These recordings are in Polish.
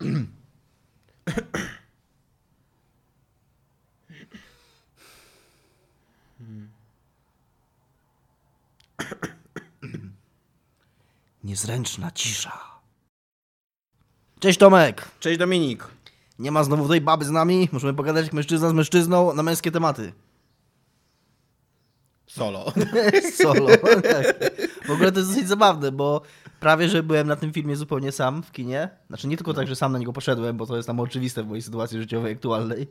Niezręczna cisza. Cześć Tomek! Cześć Dominik. Nie ma znowu tej baby z nami. Możemy pogadać jak mężczyzna z mężczyzną na męskie tematy. Solo. Solo. Tak. W ogóle to jest dosyć zabawne, bo prawie, że byłem na tym filmie zupełnie sam w kinie. Znaczy nie tylko tak, że sam na niego poszedłem, bo to jest tam oczywiste w mojej sytuacji życiowej aktualnej,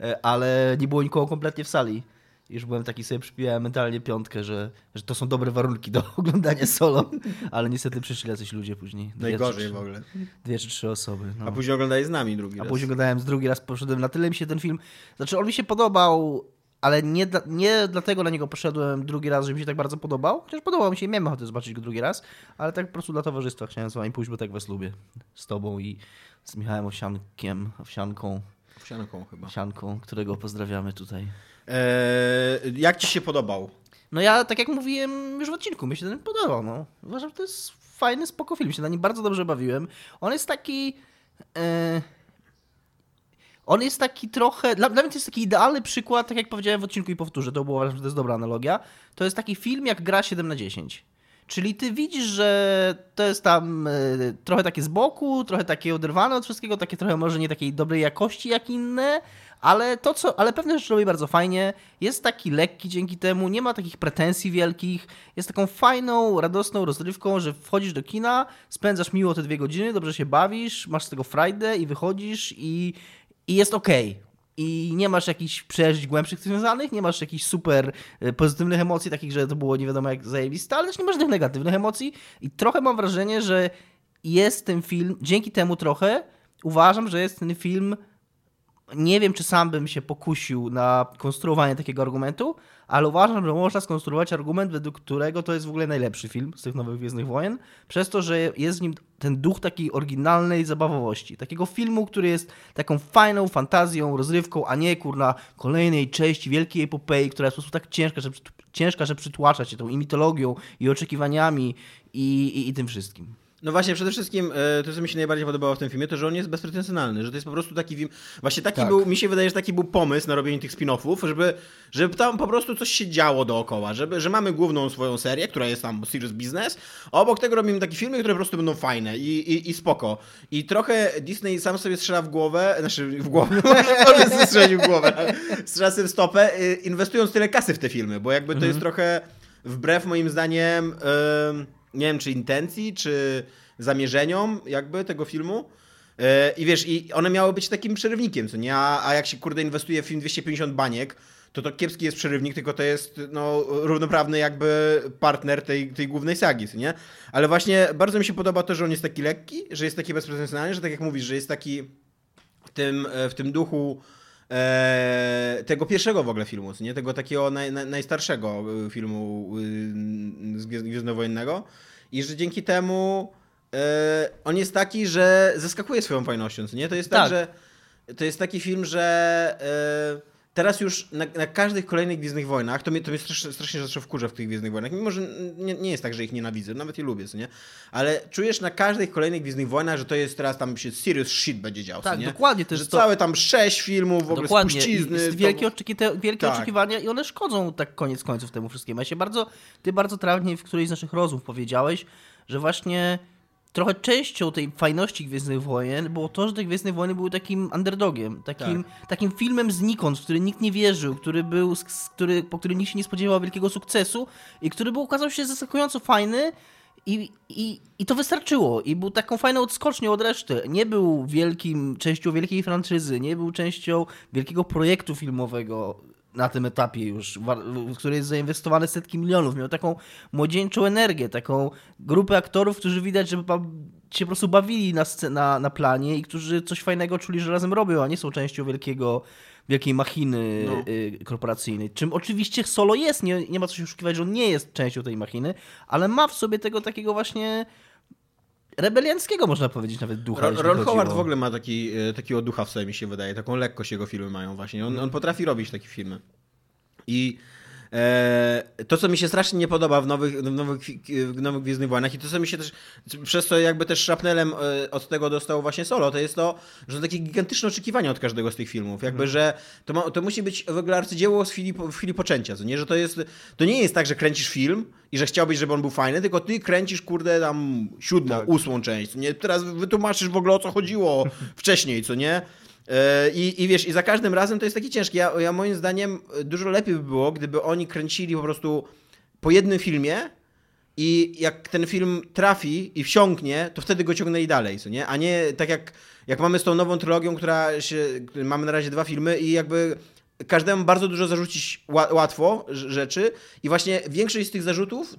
e, ale nie było nikogo kompletnie w sali. Już byłem taki sobie przypijałem mentalnie piątkę, że, że to są dobre warunki do oglądania solo, ale niestety przyszli jacyś ludzie później. Dwie Najgorzej trzy- w ogóle. Dwie czy trzy osoby. No. A później oglądaj z nami drugi A raz. później oglądałem z drugi raz, poszedłem na tyle mi się ten film. Znaczy, on mi się podobał, ale nie, dla, nie dlatego na niego poszedłem drugi raz, że mi się tak bardzo podobał. Chociaż podobał mi się, miałem ochotę zobaczyć go drugi raz, ale tak po prostu dla towarzystwa chciałem z wami pójść, bo tak was lubię. Z tobą i z Michałem Owsiankiem, Owsianką, Owsianką chyba. Owsianką, którego pozdrawiamy tutaj. Eee, jak ci się podobał? No ja, tak jak mówiłem już w odcinku, mi się ten podobał, no. Uważam, że to jest fajny, spoko film, się na nim bardzo dobrze bawiłem. On jest taki... E... On jest taki trochę... Dla, dla mnie to jest taki idealny przykład, tak jak powiedziałem w odcinku i powtórzę, to było że to jest dobra analogia. To jest taki film jak gra 7 na 10. Czyli ty widzisz, że to jest tam e, trochę takie z boku, trochę takie oderwane od wszystkiego, takie trochę może nie takiej dobrej jakości jak inne, ale to co, ale pewne rzeczy robi bardzo fajnie, jest taki lekki dzięki temu, nie ma takich pretensji wielkich, jest taką fajną, radosną rozrywką, że wchodzisz do kina, spędzasz miło te dwie godziny, dobrze się bawisz, masz z tego frajdę i wychodzisz i, i jest okej. I nie masz jakichś przeżyć głębszych związanych, nie masz jakichś super e, pozytywnych emocji, takich, że to było nie wiadomo jak zajebiste, ale też nie masz tych negatywnych emocji. I trochę mam wrażenie, że jest ten film, dzięki temu trochę uważam, że jest ten film nie wiem, czy sam bym się pokusił na konstruowanie takiego argumentu, ale uważam, że można skonstruować argument, według którego to jest w ogóle najlepszy film z tych nowych Gwiezdnych Wojen, przez to, że jest w nim ten duch takiej oryginalnej zabawowości. Takiego filmu, który jest taką fajną fantazją, rozrywką, a nie kurna kolejnej części wielkiej epopei, która jest po prostu tak ciężka, że, ciężka, że przytłacza cię tą i mitologią, i oczekiwaniami, i, i, i tym wszystkim. No właśnie, przede wszystkim e, to, co mi się najbardziej podobało w tym filmie, to że on jest bezpretensjonalny, że to jest po prostu taki film. Właśnie taki Tak. był, mi się wydaje, że taki był pomysł na robienie tych spin-offów, żeby, żeby tam po prostu coś się działo dookoła, żeby, że mamy główną swoją serię, która jest tam Serious Business, a obok tego robimy takie filmy, które po prostu będą fajne i, i, i spoko. I trochę Disney sam sobie strzela w głowę, znaczy w głowę, może sobie strzelił w głowę, strzela sobie w stopę, y, inwestując tyle kasy w te filmy, bo jakby to jest trochę wbrew moim zdaniem, ym, nie wiem, czy intencji, czy zamierzeniom jakby tego filmu. Yy, I wiesz, i one miały być takim przerywnikiem, co nie? A, jak się kurde inwestuje w film 250 baniek, to to kiepski jest przerywnik, tylko to jest no, równoprawny jakby partner tej, tej głównej sagi, nie? Ale właśnie bardzo mi się podoba to, że on jest taki lekki, że jest taki bezpretensjonalny, że tak jak mówisz, że jest taki w tym, e, w tym duchu e, tego pierwszego w ogóle filmu, nie? Tego takiego naj, naj, najstarszego filmu y, z Gwiezd- Gwiezdnowojennego i że dzięki temu e, on jest taki, że zaskakuje swoją fajnością, nie? To jest tak, Tak. że to jest taki film, że e, teraz już na, na każdych kolejnych Gwiezdnych Wojnach, to mnie, to mnie strasznie, strasznie zawsze wkurza w tych Gwiezdnych Wojnach, mimo że nie, nie jest tak, że ich nienawidzę, nawet je lubię, co nie? Ale czujesz na każdych kolejnych Gwiezdnych Wojnach, że to jest teraz tam się serious shit będzie działo, Tak, nie? dokładnie, to że to- całe tam sześć filmów, w ogóle Dokładnie. spuścizny. To- wielkie, oczeki te, wielkie Tak. oczekiwania i one szkodzą tak koniec końców temu wszystkiemu. Ja się bardzo, ty bardzo trawnie w którejś z naszych rozmów powiedziałeś, że właśnie trochę częścią tej fajności Gwiezdnych Wojen było to, że te Gwiezdne Wojny były takim underdogiem, takim, takim filmem znikąd, w który nikt nie wierzył, który był, który, po którym nikt się nie spodziewał wielkiego sukcesu i który był, okazał się zaskakująco fajny i, i, I to wystarczyło. I był taką fajną odskocznią od reszty. Nie był wielkim, częścią wielkiej franczyzy, nie był częścią wielkiego projektu filmowego na tym etapie już, w który jest zainwestowane setki milionów. Miał taką młodzieńczą energię, taką grupę aktorów, którzy widać, że się po prostu bawili na, na, na planie i którzy coś fajnego czuli, że razem robią, a nie są częścią wielkiego wielkiej machiny No. y, korporacyjnej. Czym oczywiście Solo jest, nie, nie ma co się oszukiwać, że on nie jest częścią tej machiny, ale ma w sobie tego takiego właśnie rebelianckiego, można powiedzieć, nawet ducha. Ron, Howard w ogóle ma taki, e, takiego ducha w sobie, mi się wydaje. Taką lekkość jego filmy mają właśnie. On, on potrafi robić takie filmy. I to, co mi się strasznie nie podoba w nowych, w nowych, w nowych Gwiezdnych Wojnach i to, co mi się też, przez co jakby też szrapnelem e, od tego dostał właśnie Solo, to jest to, że to takie gigantyczne oczekiwania od każdego z tych filmów. Jakby, mm. że to, ma, to musi być w ogóle arcydzieło w chwili, w chwili poczęcia, co nie? Że to jest, to nie jest tak, że kręcisz film i że chciałbyś, żeby on był fajny, tylko ty kręcisz, kurde, tam siódmą, tak. ósmą część, nie? Teraz wytłumaczysz w ogóle o co chodziło wcześniej, co nie? E, I, I wiesz, i za każdym razem to jest taki ciężki. Ja, ja moim zdaniem dużo lepiej by było, gdyby oni kręcili po prostu po jednym filmie i jak ten film trafi i wsiąknie, to wtedy go ciągnęli dalej, co nie? A nie tak jak, jak mamy z tą nową trylogią, która się, mamy na razie dwa filmy i jakby każdemu bardzo dużo zarzucić łatwo rzeczy i właśnie większość z tych zarzutów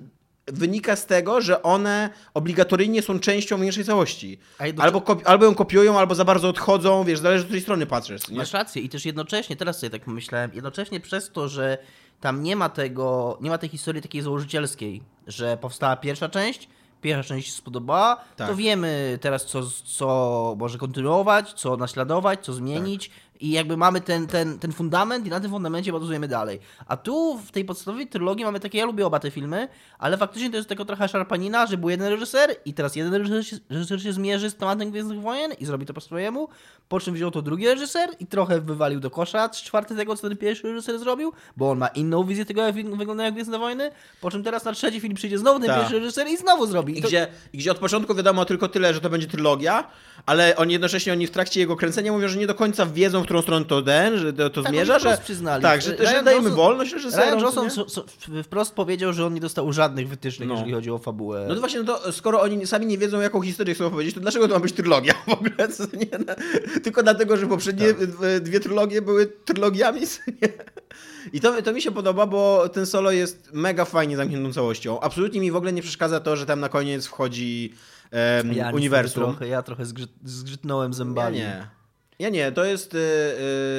wynika z tego, że one obligatoryjnie są częścią mniejszej całości. Albo, albo ją kopiują, albo za bardzo odchodzą, wiesz, zależy z której strony patrzysz. Nie? Masz rację i też jednocześnie, teraz sobie tak myślałem, jednocześnie przez to, że tam nie ma tego, nie ma tej historii takiej założycielskiej, że powstała pierwsza część, pierwsza część się spodobała, tak. to wiemy teraz, co, co może kontynuować, co naśladować, co zmienić. Tak i jakby mamy ten, ten, ten fundament i na tym fundamencie bazujemy dalej. A tu w tej podstawowej trylogii mamy takie, ja lubię oba te filmy, ale faktycznie to jest tylko trochę szarpanina, że był jeden reżyser i teraz jeden reżyser się, reżyser się zmierzy z tematem Gwiezdnych Wojen i zrobi to po swojemu, po czym wziął to drugi reżyser i trochę wywalił do kosza trzy czwarte tego, co ten pierwszy reżyser zrobił, bo on ma inną wizję tego, jak wyglądają Gwiezdne Wojny, po czym teraz na trzeci film przyjdzie znowu ten Ta. pierwszy reżyser i znowu zrobi. I, to... gdzie, I gdzie od początku wiadomo tylko tyle, że to będzie trylogia, ale oni jednocześnie oni w trakcie jego kręcenia mówią, że nie do końca wiedzą, w którą stronę to den, że to, to tak, zmierza, że przyznali. tak, że, że dajemy Johnson, wolność reżyserom. Ryan Johnson so, so, wprost powiedział, że on nie dostał żadnych wytycznych, no. jeżeli chodzi o fabułę. No to właśnie, no to skoro oni sami nie wiedzą, jaką historię chcą opowiedzieć, to dlaczego to ma być trylogia w ogóle? Nie, no, tylko dlatego, że poprzednie tak. dwie trylogie były trylogiami. Nie? I to, to mi się podoba, bo ten solo jest mega fajnie zamkniętą całością. Absolutnie mi w ogóle nie przeszkadza to, że tam na koniec wchodzi um, ja uniwersum. Trochę, ja trochę zgrzyt, zgrzytnąłem zębami. Ja nie. Ja nie, to jest.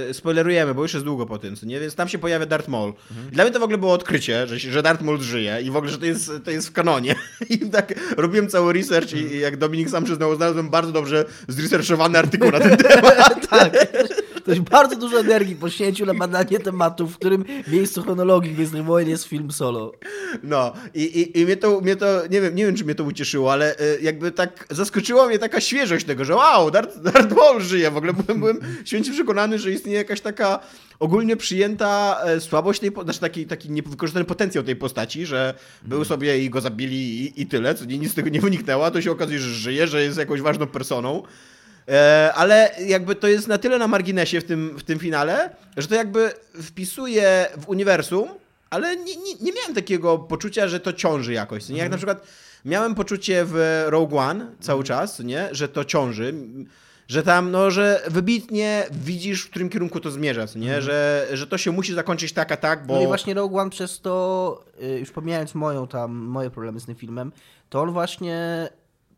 Yy, spoilerujemy, bo już jest długo po tym, nie? Więc tam się pojawia Darth Maul. Mhm. Dla mnie to w ogóle było odkrycie, że, że Darth Maul żyje i w ogóle, że to jest, to jest w kanonie. I tak robiłem cały research i jak Dominik sam przyznał, znalazłem bardzo dobrze zresearchowany artykuł na ten temat. tak. Ktoś bardzo dużo energii poświęcił na badanie tematu, w którym miejscu chronologii Gwiezdnych Wojen jest film solo. No i, i, i mnie, to, mnie to, nie wiem, nie wiem, czy mnie to ucieszyło, ale y, jakby tak zaskoczyła mnie taka świeżość tego, że wow, Darth, Darth Maul żyje. W ogóle byłem, byłem święcie przekonany, że istnieje jakaś taka ogólnie przyjęta e, słabość tej, znaczy taki, taki niewykorzystany potencjał tej postaci, że był sobie i go zabili i, i tyle, co nic z tego nie wyniknęło, a to się okazuje, że żyje, że jest jakąś ważną personą. E, ale jakby to jest na tyle na marginesie w tym, w tym finale, że to jakby wpisuje w uniwersum, ale nie, nie, nie miałem takiego poczucia, że to ciąży jakoś. Nie? Jak na mhm. przykład miałem poczucie w Rogue One cały mhm. czas, nie? że to ciąży że tam, no, że wybitnie widzisz, w którym kierunku to zmierza, nie? Mhm. Że, że to się musi zakończyć tak, a tak, bo... No i właśnie Rogue One przez to, y, już pomijając moją tam, moje problemy z tym filmem, to on właśnie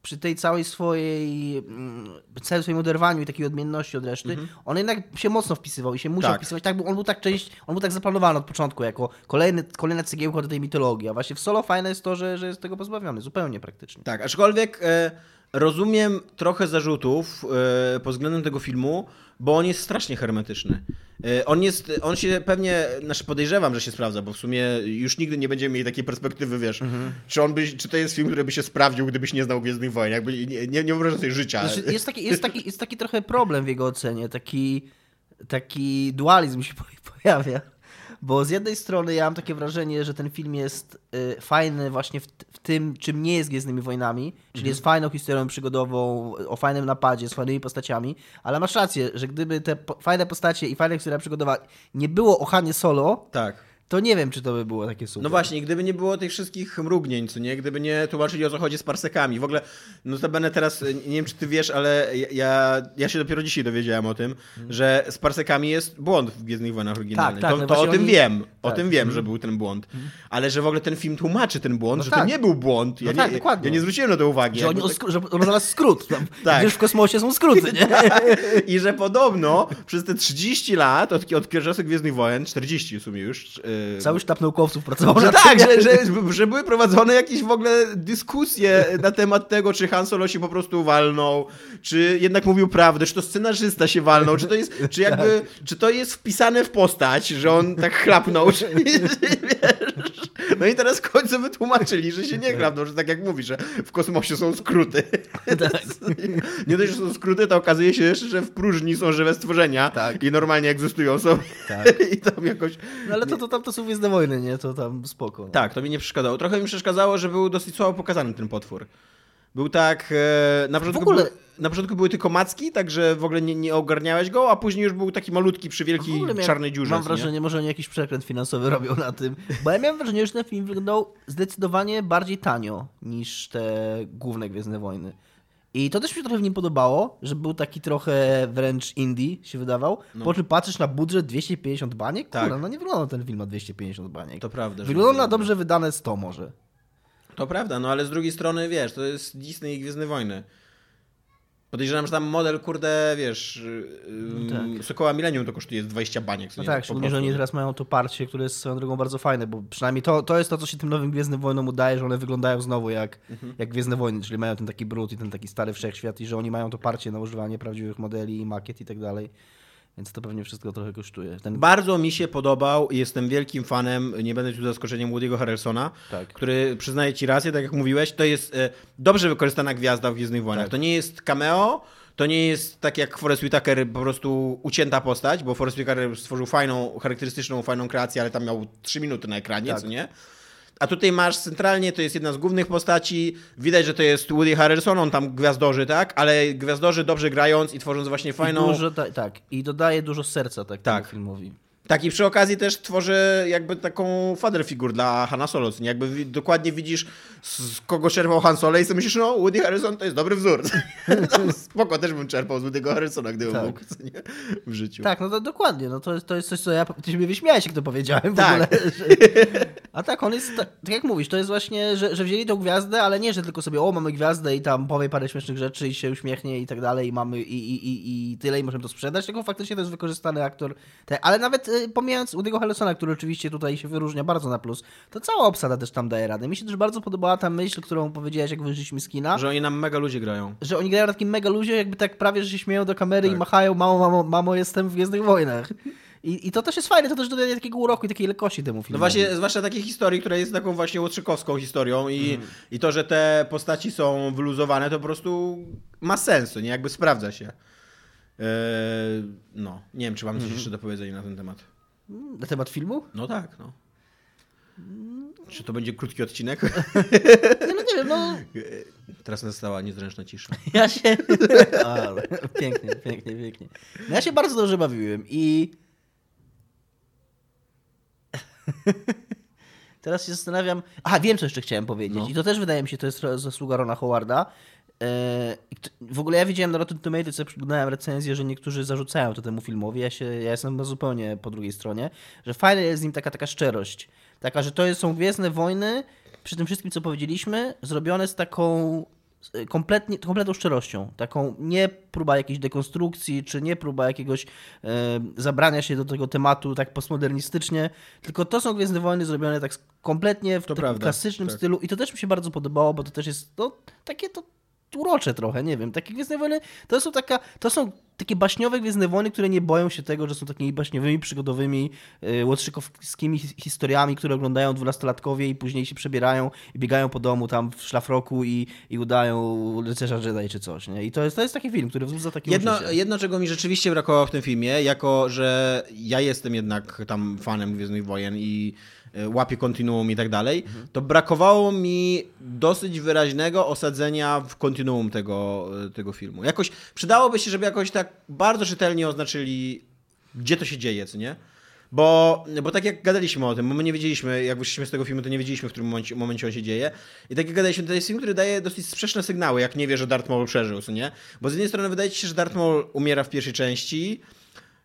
przy tej całej swojej, mm, całym swoim oderwaniu i takiej odmienności od reszty, mhm. on jednak się mocno wpisywał i się musiał tak. wpisywać. Tak, on był tak część, on był tak zaplanowany od początku, jako kolejny, kolejna cegiełka do tej mitologii. A właśnie w solo fajne jest to, że, że jest tego pozbawiony, zupełnie praktycznie. Tak, aczkolwiek e, rozumiem trochę zarzutów e, pod względem tego filmu, bo on jest strasznie hermetyczny. E, on jest, on się pewnie, znaczy podejrzewam, że się sprawdza, bo w sumie już nigdy nie będziemy mieli takiej perspektywy, wiesz, mhm. czy on by, czy to jest film, który by się sprawdził, gdybyś nie znał Gwiezdnych Wojen, jakby nie, nie, nie wyobrażam sobie życia. Znaczy, jest, taki, jest, taki, jest taki trochę problem w jego ocenie, taki, taki dualizm się pojawia. Bo z jednej strony ja mam takie wrażenie, że ten film jest y, fajny właśnie w, w, tym, czym nie jest Gwiezdnymi Wojnami, czyli mhm. jest fajną historią przygodową, o fajnym napadzie, z fajnymi postaciami, ale masz rację, że gdyby te po fajne postacie i fajna historia przygodowa nie było o Hanie Solo, tak to nie wiem, czy to by było takie super. No właśnie, gdyby nie było tych wszystkich mrugnień, co nie? Gdyby nie tłumaczyli o co chodzi z parsekami. W ogóle, no będę teraz, nie wiem czy ty wiesz, ale ja, ja się dopiero dzisiaj dowiedziałem o tym, hmm. że z parsekami jest błąd w Gwiezdnych Wojnach oryginalnych. Tak, tak, to, no to o tym oni... wiem, o tak. tym wiem, że mhm. był ten błąd. Hmm. Ale że w ogóle ten film tłumaczy ten błąd, no że tak. to nie był błąd. Ja, no tak, nie, dokładnie. ja nie zwróciłem na to uwagi. Że, oni tak... że on znalazł skrót. Tam, tak. w kosmosie są skróty, nie? I że podobno przez te 30 lat od, od pierwszych Gwiezdnych Wojen, 40 w sumie już, Cały sztab naukowców pracował że tak, że, że, że były prowadzone jakieś w ogóle dyskusje na temat tego, czy Han Solo się po prostu walnął, czy jednak mówił prawdę, czy to scenarzysta się walnął, czy to jest, czy jakby, czy to jest wpisane w postać, że on tak chlapnął, czy, wiesz. No i teraz w końcu wytłumaczyli, że się nie chlapnął, że tak jak mówisz, że w kosmosie są skróty. Tak. Nie dość, że są skróty, to okazuje się jeszcze, że w próżni są żywe stworzenia Tak. i normalnie egzystują sobie. Tak. I tam jakoś... No ale to, to tam to są Gwiezdne Wojny, nie? To tam spoko. No. Tak, to mi nie przeszkadzało. Trochę mi przeszkadzało, że był dosyć słabo pokazany ten potwór. Był tak. E, na, początku ogóle- były, na początku były tylko macki, także w ogóle nie, nie ogarniałeś go, a później już był taki malutki przy wielkiej czarnej dziurze. Mam co nie? wrażenie, może oni jakiś przekręt finansowy robią na tym. Bo ja miałem wrażenie, że ten film wyglądał zdecydowanie bardziej tanio niż te główne Gwiezdne Wojny. I to też mi się trochę w nim podobało, że był taki trochę wręcz indie się wydawał. Po czym patrzysz na budżet 250 baniek? No. Tak. Kurde, no nie wyglądał ten film na 250 baniek. To prawda. że Wyglądał na wygląda. dobrze wydane 100 może. To prawda, no ale z drugiej strony, wiesz, to jest Disney i Gwiezdne Wojny. Podejrzewam, że tam model, kurde, wiesz, yy, Sokoła Millennium to kosztuje 20 baniek. No tak, szczególnie, że oni teraz mają to parcie, które jest swoją drogą bardzo fajne, bo przynajmniej to, to jest to, co się tym nowym Gwiezdnym Wojnom udaje, że one wyglądają znowu jak, Mhm. jak Gwiezdne Wojny, czyli mają ten taki brud i ten taki stary wszechświat i że oni mają to parcie na używanie prawdziwych modeli i makiet i tak dalej. Więc to pewnie wszystko trochę kosztuje. Ten... Bardzo mi się podobał i jestem wielkim fanem, nie będę tu zaskoczeniem, Woody'ego Harrelsona, Tak. który, przyznaję ci rację, tak jak mówiłeś, to jest e, dobrze wykorzystana gwiazda w Gwiezdnych Wojnach. Tak. To nie jest cameo, to nie jest tak jak Forrest Whitaker po prostu ucięta postać, bo Forrest Whitaker stworzył fajną, charakterystyczną, fajną kreację, ale tam miał 3 minuty na ekranie, Tak. co nie? A tutaj masz centralnie, to jest jedna z głównych postaci. Widać, że to jest Woody Harrelson, on tam gwiazdorzy, tak? Ale gwiazdorzy dobrze grając i tworząc właśnie fajną. Dużo, ta, tak, i dodaje dużo serca tak, Tak. filmowi. Tak, i przy okazji też tworzy jakby taką father figure dla Hanna Solo, nie? jakby dokładnie widzisz z kogo czerpał Han Solo i sobie myślisz, no Woody Harrelson to jest dobry wzór. No, Spoko, też bym czerpał z Woody'ego Harrelsona, gdybym Tak. mógł, nie? w życiu. Tak, no to dokładnie, no to jest, to jest coś, co ja, ty się mnie wyśmiałeś, jak to powiedziałem w Tak. ogóle. Że... A tak, on jest, tak, tak jak mówisz, to jest właśnie, że, że wzięli tą gwiazdę, ale nie, że tylko sobie, o, mamy gwiazdę i tam powie parę śmiesznych rzeczy i się uśmiechnie i tak dalej i mamy i, i, i, i tyle i możemy to sprzedać, tylko faktycznie to jest wykorzystany aktor. Ale nawet pomijając Woody'ego Harrelsona, który oczywiście tutaj się wyróżnia bardzo na plus, to cała obsada też tam daje radę. Mi się też bardzo podobała ta myśl, którą powiedziałeś, jak wyszliśmy z kina, Że oni nam mega ludzie grają. że oni grają na takim mega luzie, jakby tak prawie, że się śmieją do kamery Tak. i machają, mamo, mamo, mamo, jestem w Gwiezdnych Wojnach. I, I to też jest fajne, to też dodaje takiego uroku i takiej lekkości temu No filmowi. właśnie, zwłaszcza takiej historii, która jest taką właśnie łotrzykowską historią i, Mhm. i to, że te postaci są wyluzowane, to po prostu ma sensu, nie? Jakby sprawdza się. Eee, no, nie wiem, czy mam coś Mhm. jeszcze do powiedzenia na ten temat. Na temat filmu? No tak, no. Czy to będzie krótki odcinek? Nie, no nie wiem, no Teraz nastała niezręczna cisza. ja się... Ale, pięknie, pięknie, pięknie. No ja się bardzo dobrze bawiłem i... Teraz się zastanawiam... Aha, wiem, co jeszcze chciałem powiedzieć. No. I to też wydaje mi się, to jest zasługa Rona Howarda. T- W ogóle ja widziałem na Rotten Tomatoes, jak przeglądałem recenzję, że niektórzy zarzucają to temu filmowi. Ja, się, ja jestem na zupełnie po drugiej stronie. Że fajna jest z nim taka, taka szczerość. Taka, że to są Gwiezdne Wojny, przy tym wszystkim, co powiedzieliśmy, zrobione z taką z kompletnie, kompletną szczerością. Taką nie próba jakiejś dekonstrukcji, czy nie próba jakiegoś e, zabrania się do tego tematu tak postmodernistycznie, tylko to są Gwiezdne Wojny zrobione tak kompletnie w To takim prawda, klasycznym tak. stylu i to też mi się bardzo podobało, bo to też jest no, takie to urocze trochę, nie wiem. Takie Gwiezdne Wojny to są, taka, to są takie baśniowe Gwiezdne Wojny, które nie boją się tego, że są takimi baśniowymi, przygodowymi, yy, łotrzykowskimi his- historiami, które oglądają dwunastolatkowie i później się przebierają i biegają po domu tam w szlafroku i, i udają rycerza Jedi czy coś, nie? I to jest, to jest taki film, który wzbudza takie Jedno, uczucie. jedno, czego mi rzeczywiście brakowało w tym filmie, jako że ja jestem jednak tam fanem Gwiezdnych Wojen i e, łapię kontinuum i tak dalej, to brakowało mi dosyć wyraźnego osadzenia w kontinuum tego, e, tego filmu. Jakoś przydałoby się, żeby jakoś tak bardzo czytelnie oznaczyli, gdzie to się dzieje, co nie? Bo, bo tak jak gadaliśmy o tym, bo my nie wiedzieliśmy, jak wyszliśmy z tego filmu, to nie wiedzieliśmy, w którym momencie, momencie on się dzieje. I tak jak gadaliśmy, to jest film, który daje dosyć sprzeczne sygnały, jak nie wie, że Darth Maul przeżył, co nie? Bo z jednej strony wydaje się, że Darth Maul umiera w pierwszej części,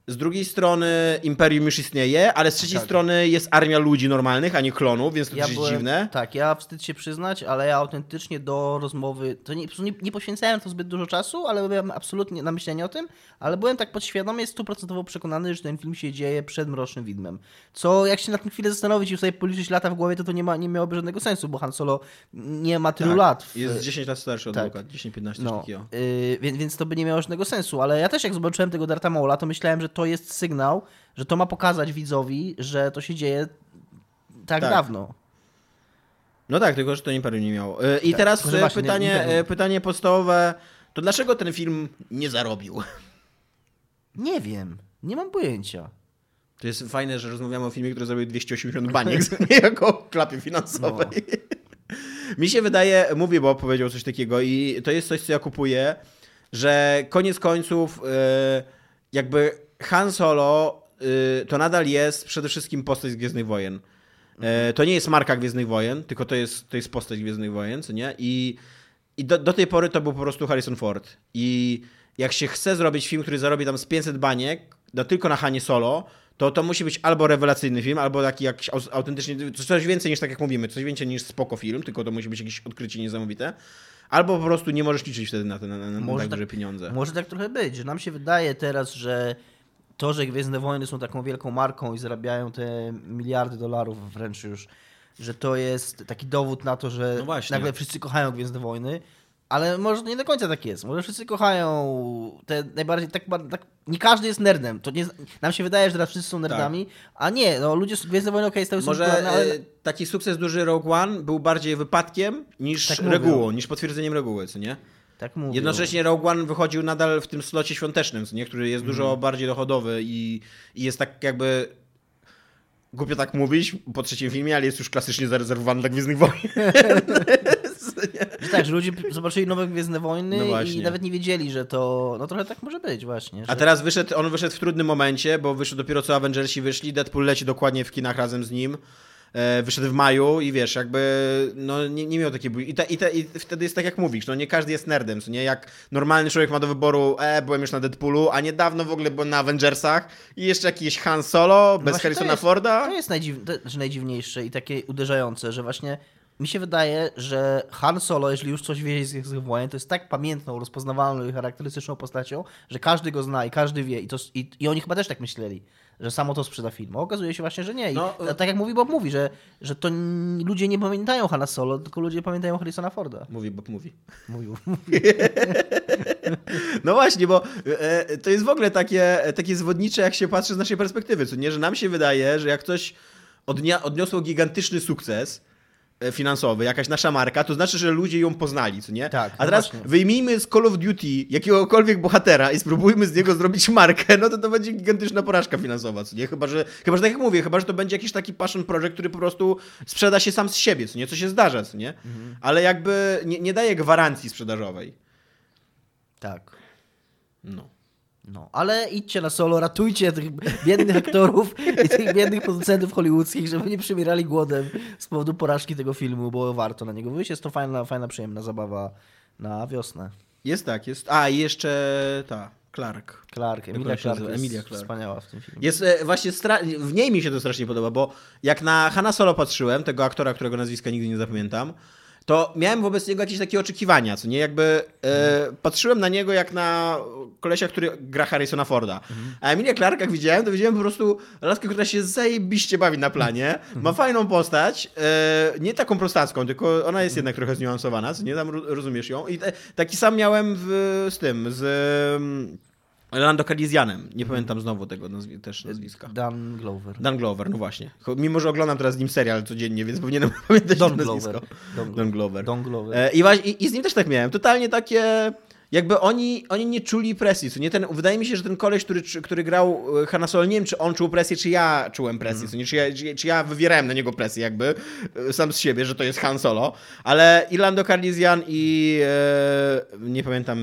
z drugiej strony Imperium już istnieje, ale z trzeciej Tak. strony jest armia ludzi normalnych, a nie klonów, więc to Ja też jest byłem, dziwne. Tak, ja wstyd się przyznać, ale ja autentycznie do rozmowy, to nie, nie, nie poświęcałem to zbyt dużo czasu, ale byłem absolutnie na myślenie o tym, ale byłem tak podświadomie stuprocentowo przekonany, że ten film się dzieje przed Mrocznym Widmem. Co jak się na tym chwilę zastanowić i sobie policzyć lata w głowie, to to nie, ma, nie miałoby żadnego sensu, bo Han Solo nie ma tylu Tak, lat. W, Jest 10 lat starszy od tak. Luka, 10-15 coś no, takiego. yy, więc, więc to by nie miało żadnego sensu, ale ja też jak zobaczyłem tego Darta Maula, to myślałem, że to jest sygnał, że to ma pokazać widzowi, że to się dzieje tak, Tak. dawno. No tak, tylko że to Imperium nie miało. Y, I Tak, teraz y, właśnie nie- pytanie, y, pytanie podstawowe, to dlaczego ten film nie zarobił? Nie wiem, nie mam pojęcia. To jest fajne, że rozmawiamy o filmie, który zrobił 280 baniek, nie jako o klapie finansowej. Mi się wydaje, mówię, bo powiedział coś takiego i to jest coś, co ja kupuję, że koniec końców y, jakby Han Solo y, to nadal jest przede wszystkim postać z Gwiezdnych Wojen. E, To nie jest marka Gwiezdnych Wojen, tylko to jest, to jest postać Gwiezdnych Wojen, co nie? I, i do, do tej pory to był po prostu Harrison Ford. I jak się chce zrobić film, który zarobi tam z 500 baniek, no tylko na Hanie Solo, to to musi być albo rewelacyjny film, albo taki jakiś au- autentycznie, coś więcej niż tak jak mówimy, coś więcej niż spoko film, tylko to musi być jakieś odkrycie niesamowite. Albo po prostu nie możesz liczyć wtedy na te na, na, na Może tak tak- duże pieniądze. Może tak trochę być, że nam się wydaje teraz, że to, że Gwiezdne Wojny są taką wielką marką i zarabiają te miliardy dolarów wręcz już, że to jest taki dowód na to, że No nagle wszyscy kochają Gwiezdne Wojny, ale może nie do końca tak jest. Może wszyscy kochają te najbardziej, tak, tak nie każdy jest nerdem. To nie, nam się wydaje, że teraz wszyscy są nerdami, a nie, no ludzie, Gwiezdne Wojny okej, są Może ale... e, taki sukces duży Rogue One był bardziej wypadkiem niż Tak mówią. regułą, niż potwierdzeniem reguły, co nie? Tak mówię. Jednocześnie Rogue One wychodził nadal w tym slocie świątecznym, który jest dużo Mhm. bardziej dochodowy i, i jest tak jakby głupio tak mówić po trzecim filmie, ale jest już klasycznie zarezerwowany dla Gwiezdnych Wojen. Tak, że ludzie zobaczyli nowe Gwiezdne Wojny No i nawet nie wiedzieli, że to... No trochę tak może być właśnie. Że... A teraz wyszedł, on wyszedł w trudnym momencie, bo wyszedł dopiero co Avengersi wyszli, Deadpool leci dokładnie w kinach razem z nim. E, wyszedł w maju i wiesz, jakby no, nie, nie miał takiej... bój- I, te, i, te, I wtedy jest tak jak mówisz, no nie każdy jest nerdem, co nie? Jak normalny człowiek ma do wyboru, e, byłem już na Deadpoolu, a niedawno w ogóle byłem na Avengersach i jeszcze jakiś Han Solo bez No Harrisona to jest, Forda. To jest najdziw... to, znaczy najdziwniejsze i takie uderzające, że właśnie mi się wydaje, że Han Solo, jeżeli już coś wie z tych wojen, to jest tak pamiętną, rozpoznawalną i charakterystyczną postacią, że każdy go zna i każdy wie. I, to, i, i oni chyba też tak myśleli, że samo to sprzeda film. A okazuje się właśnie, że nie. I No, tak jak mówi Bob mówi, że, że to ludzie nie pamiętają Hanna Solo, tylko ludzie pamiętają Harrisona Forda. Mówi, Bob mówi. Mówił. No właśnie, bo e, to jest w ogóle takie, takie zwodnicze, jak się patrzy z naszej perspektywy, co nie? Że nam się wydaje, że jak ktoś odnia, odniosło gigantyczny sukces e, finansowy, jakaś nasza marka, to znaczy, że ludzie ją poznali, co nie? Tak, A teraz właśnie. wyjmijmy z Call of Duty jakiegokolwiek bohatera i spróbujmy z niego zrobić markę, no to to będzie gigantyczna porażka finansowa, co nie? Chyba, że, chyba, że tak jak mówię, chyba, że to będzie jakiś taki passion project, który po prostu sprzeda się sam z siebie, co nie? Co się zdarza, co nie? Mhm. Ale jakby nie, nie daje gwarancji sprzedażowej. Tak. No. No, ale idźcie na solo, ratujcie tych biednych aktorów i tych biednych producentów hollywoodzkich, żeby nie przymierali głodem z powodu porażki tego filmu, bo warto na niego wyjść. Jest to fajna, fajna przyjemna zabawa na wiosnę. Jest tak, jest. A, i jeszcze ta, Clark. Clark, Emilia Clark jest Emilia Clarke. wspaniała w tym filmie. Jest e, właśnie, w niej mi się to strasznie podoba, bo jak na Hanna Solo patrzyłem, tego aktora, którego nazwiska nigdy nie zapamiętam, to miałem wobec niego jakieś takie oczekiwania, co nie? Jakby e, patrzyłem na niego jak na kolesia, który gra Harrisona Forda. A Emilia Clarke, jak widziałem, to widziałem po prostu laskę, która się zajebiście bawi na planie, ma fajną postać, e, nie taką prostacką, tylko ona jest jednak trochę zniuansowana, co nie? Tam ro- rozumiesz ją. I te, taki sam miałem w, z tym, z... mm, Lando Calrissianem. Nie pamiętam znowu tego też nazwiska. Dan Glover. Dan Glover, no właśnie. Mimo, że oglądam teraz z nim serial codziennie, więc powinienem pamiętać Don to Glover. nazwisko. Don, Don Glover. Don Glover. E, I, właśnie, i, I z nim też tak miałem. Totalnie takie... Jakby oni, oni nie czuli presji. Co nie ten, wydaje mi się, że ten koleś, który, który grał e, Hanna Solo, nie wiem, czy on czuł presję, czy ja czułem presję. Co nie, czy, ja, czy, czy ja wywierałem na niego presję jakby e, sam z siebie, że to jest Han Solo. Ale i Lando Calrissian i e, nie pamiętam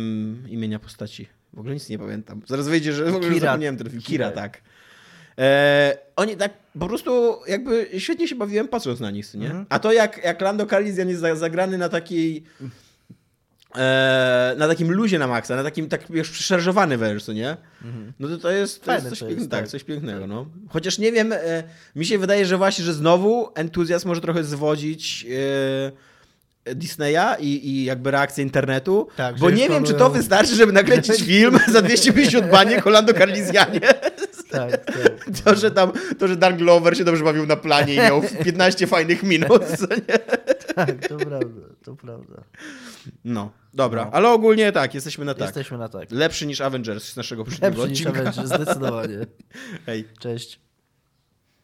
imienia postaci. W ogóle nic nie pamiętam. Zaraz wyjdzie, że w ogóle Kira. zapomniałem ten film. Kira, tak. E, oni tak po prostu jakby świetnie się bawiłem patrząc na nich, nie? A to jak, jak Lando Calrissian jest za- zagrany na takiej e, na takim luzie na maksa, na takim tak już przeszarżowany wręcz, nie? No to to jest, to jest coś, to pięknego, jest, tak, tak. coś pięknego, no. Chociaż nie wiem, e, mi się wydaje, że właśnie, że znowu entuzjazm może trochę zwodzić e, Disneya i, i jakby reakcję internetu, Tak, bo nie wiem, czy to wystarczy, żeby nakręcić film za 250 baniek o Lando Carlisianie. Tak, tak. To, że tam, to, że Dan Glover się dobrze bawił na planie i miał 15 fajnych minut, co nie? tak, to prawda, to prawda. No, dobra, No. ale ogólnie tak, jesteśmy na tak. Jesteśmy na tak. Lepszy niż Avengers z naszego poprzedniego Lepszy niż. Avengers, zdecydowanie. Hej. Cześć.